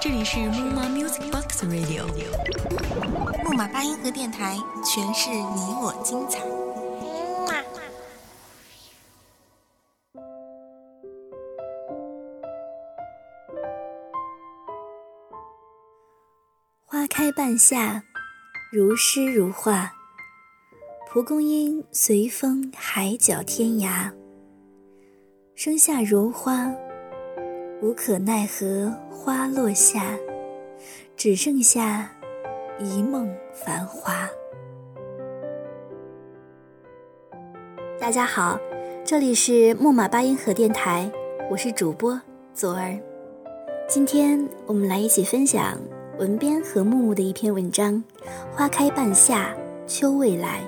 这里是木马 Music Box Radio，木马八音盒电台，诠释你我精彩。花开半夏，如诗如画。蒲公英随风海角天涯。生下如花，无可奈何花落下，只剩下一梦繁华。大家好，这里是木马八音盒电台，我是主播左儿。今天我们来一起分享文编和木木的一篇文章《花开半夏，秋未来》。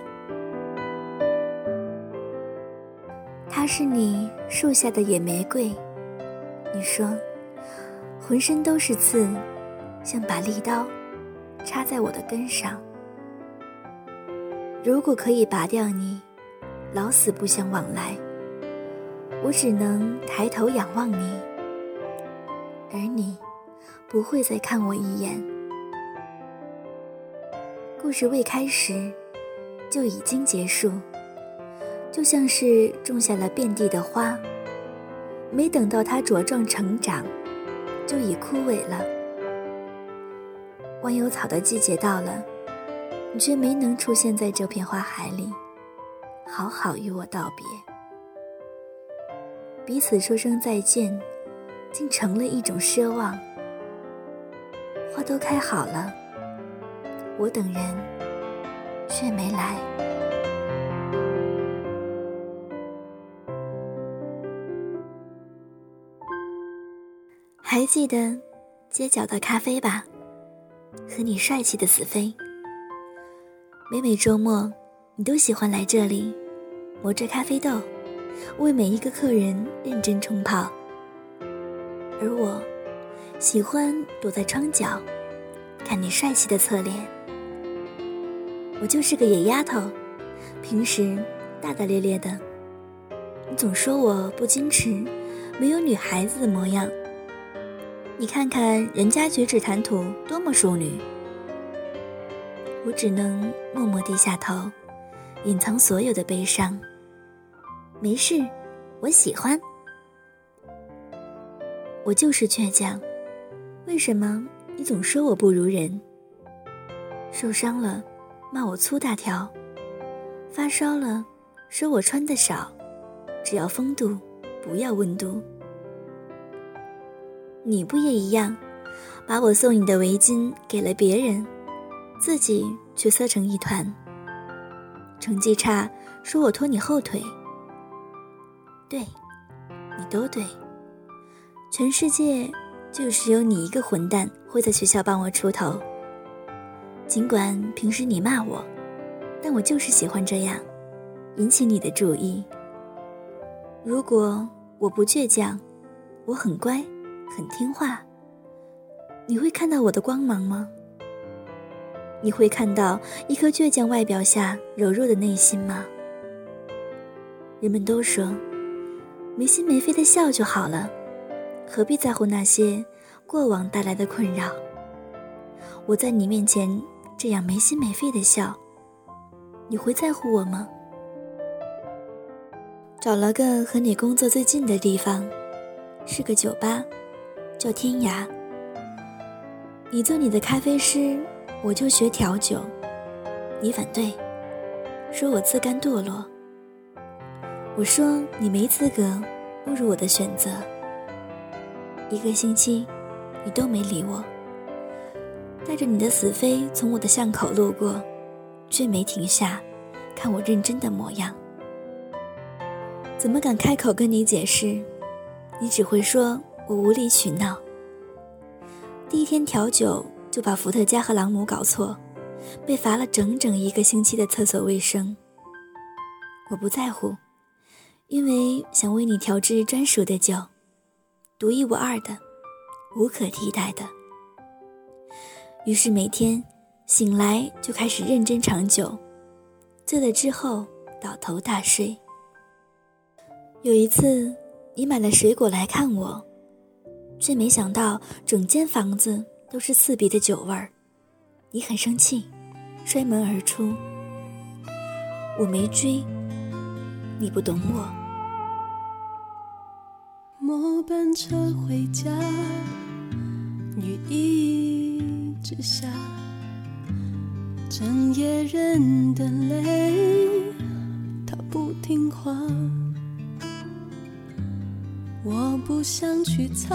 它是你树下的野玫瑰，你说，浑身都是刺，像把利刀插在我的根上。如果可以拔掉你，老死不相往来。我只能抬头仰望你，而你不会再看我一眼。故事未开始，就已经结束。就像是种下了遍地的花，没等到它茁壮成长，就已枯萎了。万有草的季节到了，你却没能出现在这片花海里，好好与我道别。彼此说声再见，竟成了一种奢望。花都开好了，我等人却没来。还记得街角的咖啡吧？和你帅气的死飞。每每周末，你都喜欢来这里，磨着咖啡豆，为每一个客人认真冲泡。而我，喜欢躲在窗角，看你帅气的侧脸。我就是个野丫头，平时大大咧咧的。你总说我不矜持，没有女孩子的模样。你看看人家举止谈吐多么淑女，我只能默默低下头，隐藏所有的悲伤。没事，我喜欢。我就是倔强，为什么你总说我不如人？受伤了，骂我粗大条；发烧了，说我穿的少。只要风度，不要温度。你不也一样，把我送你的围巾给了别人，自己却缩成一团。成绩差，说我拖你后腿。对，你都对。全世界就只有你一个混蛋会在学校帮我出头。尽管平时你骂我，但我就是喜欢这样，引起你的注意。如果我不倔强，我很乖。很听话，你会看到我的光芒吗？你会看到一颗倔强外表下柔弱的内心吗？人们都说，没心没肺的笑就好了，何必在乎那些过往带来的困扰？我在你面前这样没心没肺的笑，你会在乎我吗？找了个和你工作最近的地方，是个酒吧。叫天涯。你做你的咖啡师，我就学调酒。你反对，说我自甘堕落。我说你没资格侮辱我的选择。一个星期，你都没理我。带着你的死飞从我的巷口路过，却没停下，看我认真的模样。怎么敢开口跟你解释？你只会说。我无理取闹，第一天调酒就把伏特加和朗姆搞错，被罚了整整一个星期的厕所卫生。我不在乎，因为想为你调制专属的酒，独一无二的，无可替代的。于是每天醒来就开始认真尝酒，醉了之后倒头大睡。有一次，你买了水果来看我。却没想到整间房子都是刺鼻的酒味儿。你很生气，摔门而出。我没追，你不懂我。末班车回家，雨一直下，整夜人的泪，它不听话。我不想去猜，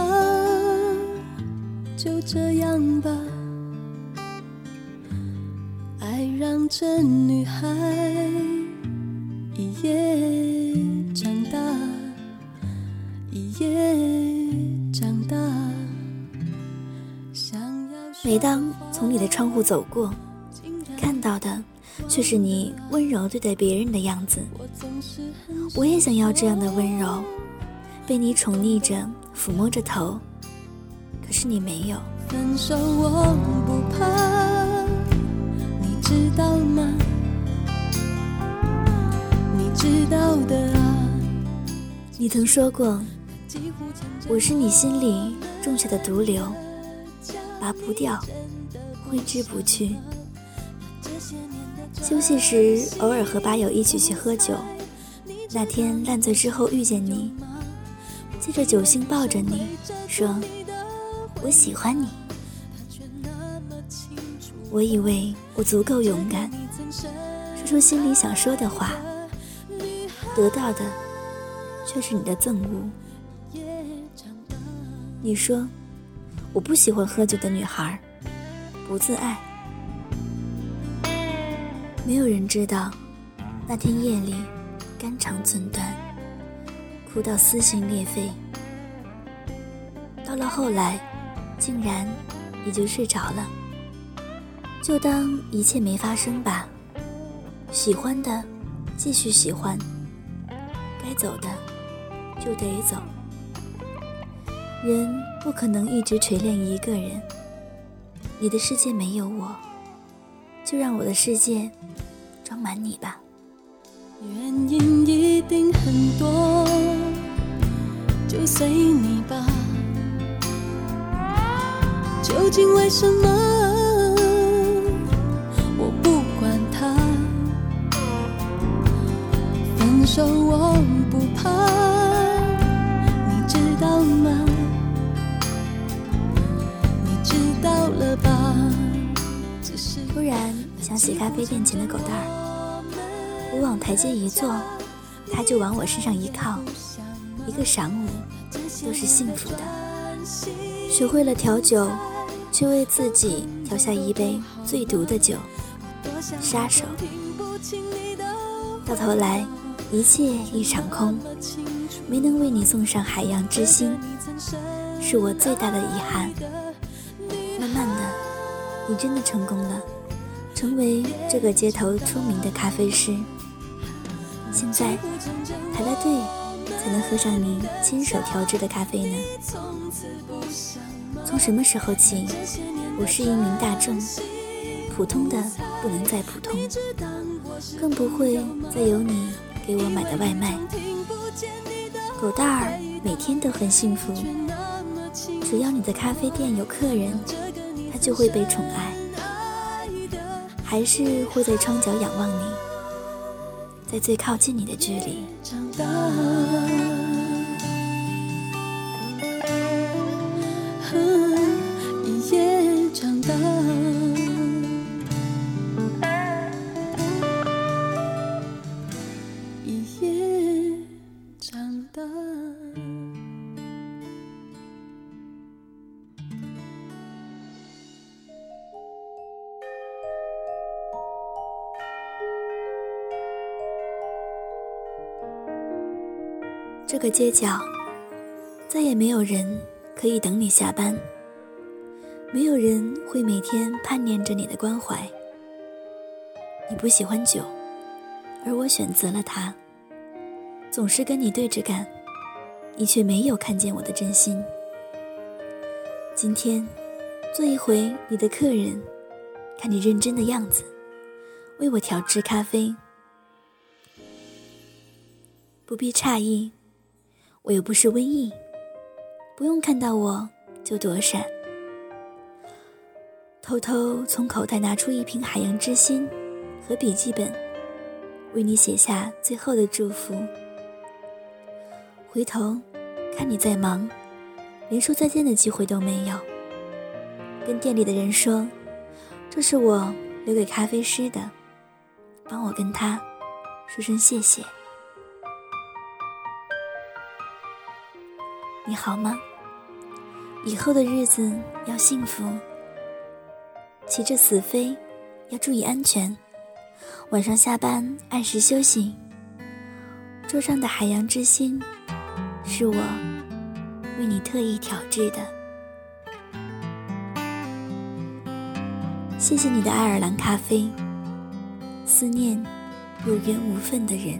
就这样吧。爱让这女孩一夜长大，一夜长大。想要每当从你的窗户走过，看到的却是你温柔对待别人的样子。我也想要这样的温柔，被你宠溺着，抚摸着头。可是你没有。分手我不怕，你知道吗？你知道的啊。你曾说过，我是你心里种下的毒瘤，拔不掉，挥之不去。休息时，偶尔和吧友一起去喝酒。那天烂醉之后遇见你，借着酒兴抱着你说：“我喜欢你。”我以为我足够勇敢，说出心里想说的话，得到的却是你的憎恶。你说我不喜欢喝酒的女孩，不自爱。没有人知道，那天夜里肝肠寸断，哭到撕心裂肺。到了后来，竟然也就睡着了。就当一切没发生吧。喜欢的，继续喜欢；该走的，就得走。人不可能一直锤炼一个人。你的世界没有我，就让我的世界装满你吧。原因一定很多，就随你吧。究竟为什么？我不管它。分手我不怕，你知道吗？你知道了吧？只是突然想起咖啡店前的狗蛋儿，我往台阶一坐，它就往我身上一靠，个晌午都是幸福的。学会了调酒，却为自己调下一杯最毒的酒，杀手。到头来，一切一场空，没能为你送上海洋之心，是我最大的遗憾。慢慢的，你真的成功了，成为这个街头出名的咖啡师。现在排了队才能喝上你亲手调制的咖啡呢。从什么时候起，我是一名大众，普通的不能再普通，更不会再有你给我买的外卖。狗蛋儿每天都很幸福，只要你的咖啡店有客人，它就会被宠爱，还是会在窗角仰望你，在最靠近你的距离。长大。这个街角，再也没有人可以等你下班，没有人会每天盼念着你的关怀。你不喜欢酒，而我选择了它，总是跟你对着干，你却没有看见我的真心。今天，做一回你的客人，看你认真的样子，为我调制咖啡。不必诧异，我又不是瘟疫，不用看到我就躲闪，偷偷从口袋拿出一瓶海洋之心和笔记本，为你写下最后的祝福。回头看你在忙，连说再见的机会都没有。跟店里的人说，这是我留给咖啡师的，帮我跟他说声谢谢。你好吗？以后的日子要幸福。骑着死飞，要注意安全。晚上下班按时休息。桌上的海洋之心，是我为你特意调制的。谢谢你的爱尔兰咖啡。思念有缘无分的人。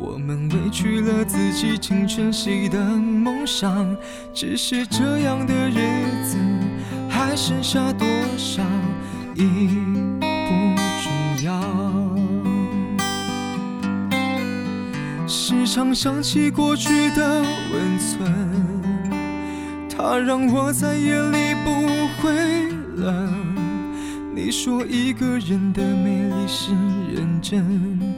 我们委屈了自己，成全谁的梦想？只是这样的日子，还剩下多少已不重要。时常想起过去的温存，它让我在夜里不会冷。你说一个人的美丽是认真。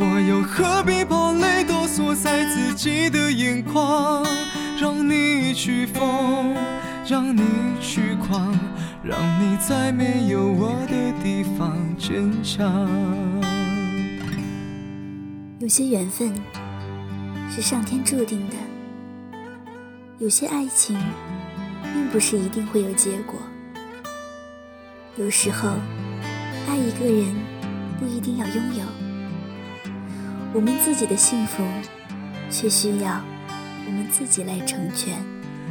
我又何必把泪都锁在自己的眼眶？让你去疯，让你去狂，让你在没有我的地方坚强。有些缘分是上天注定的，有些爱情并不是一定会有结果。有时候，爱一个人不一定要拥有。我们自己的幸福，却需要我们自己来成全。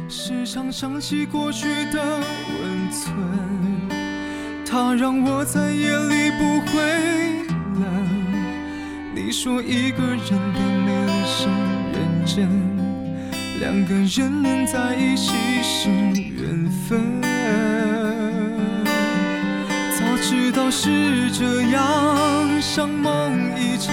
时常想起过去的温存，它让我在夜里不会冷。你说一个人的美丽是认真，两个人能在一起是缘分。早知道是这样，像梦一场。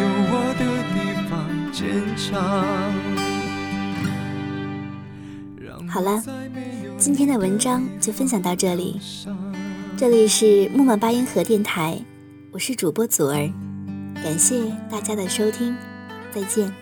有方。好了，今天的文章就分享到这里。这里是木马八音盒电台，我是主播祖儿，感谢大家的收听，再见。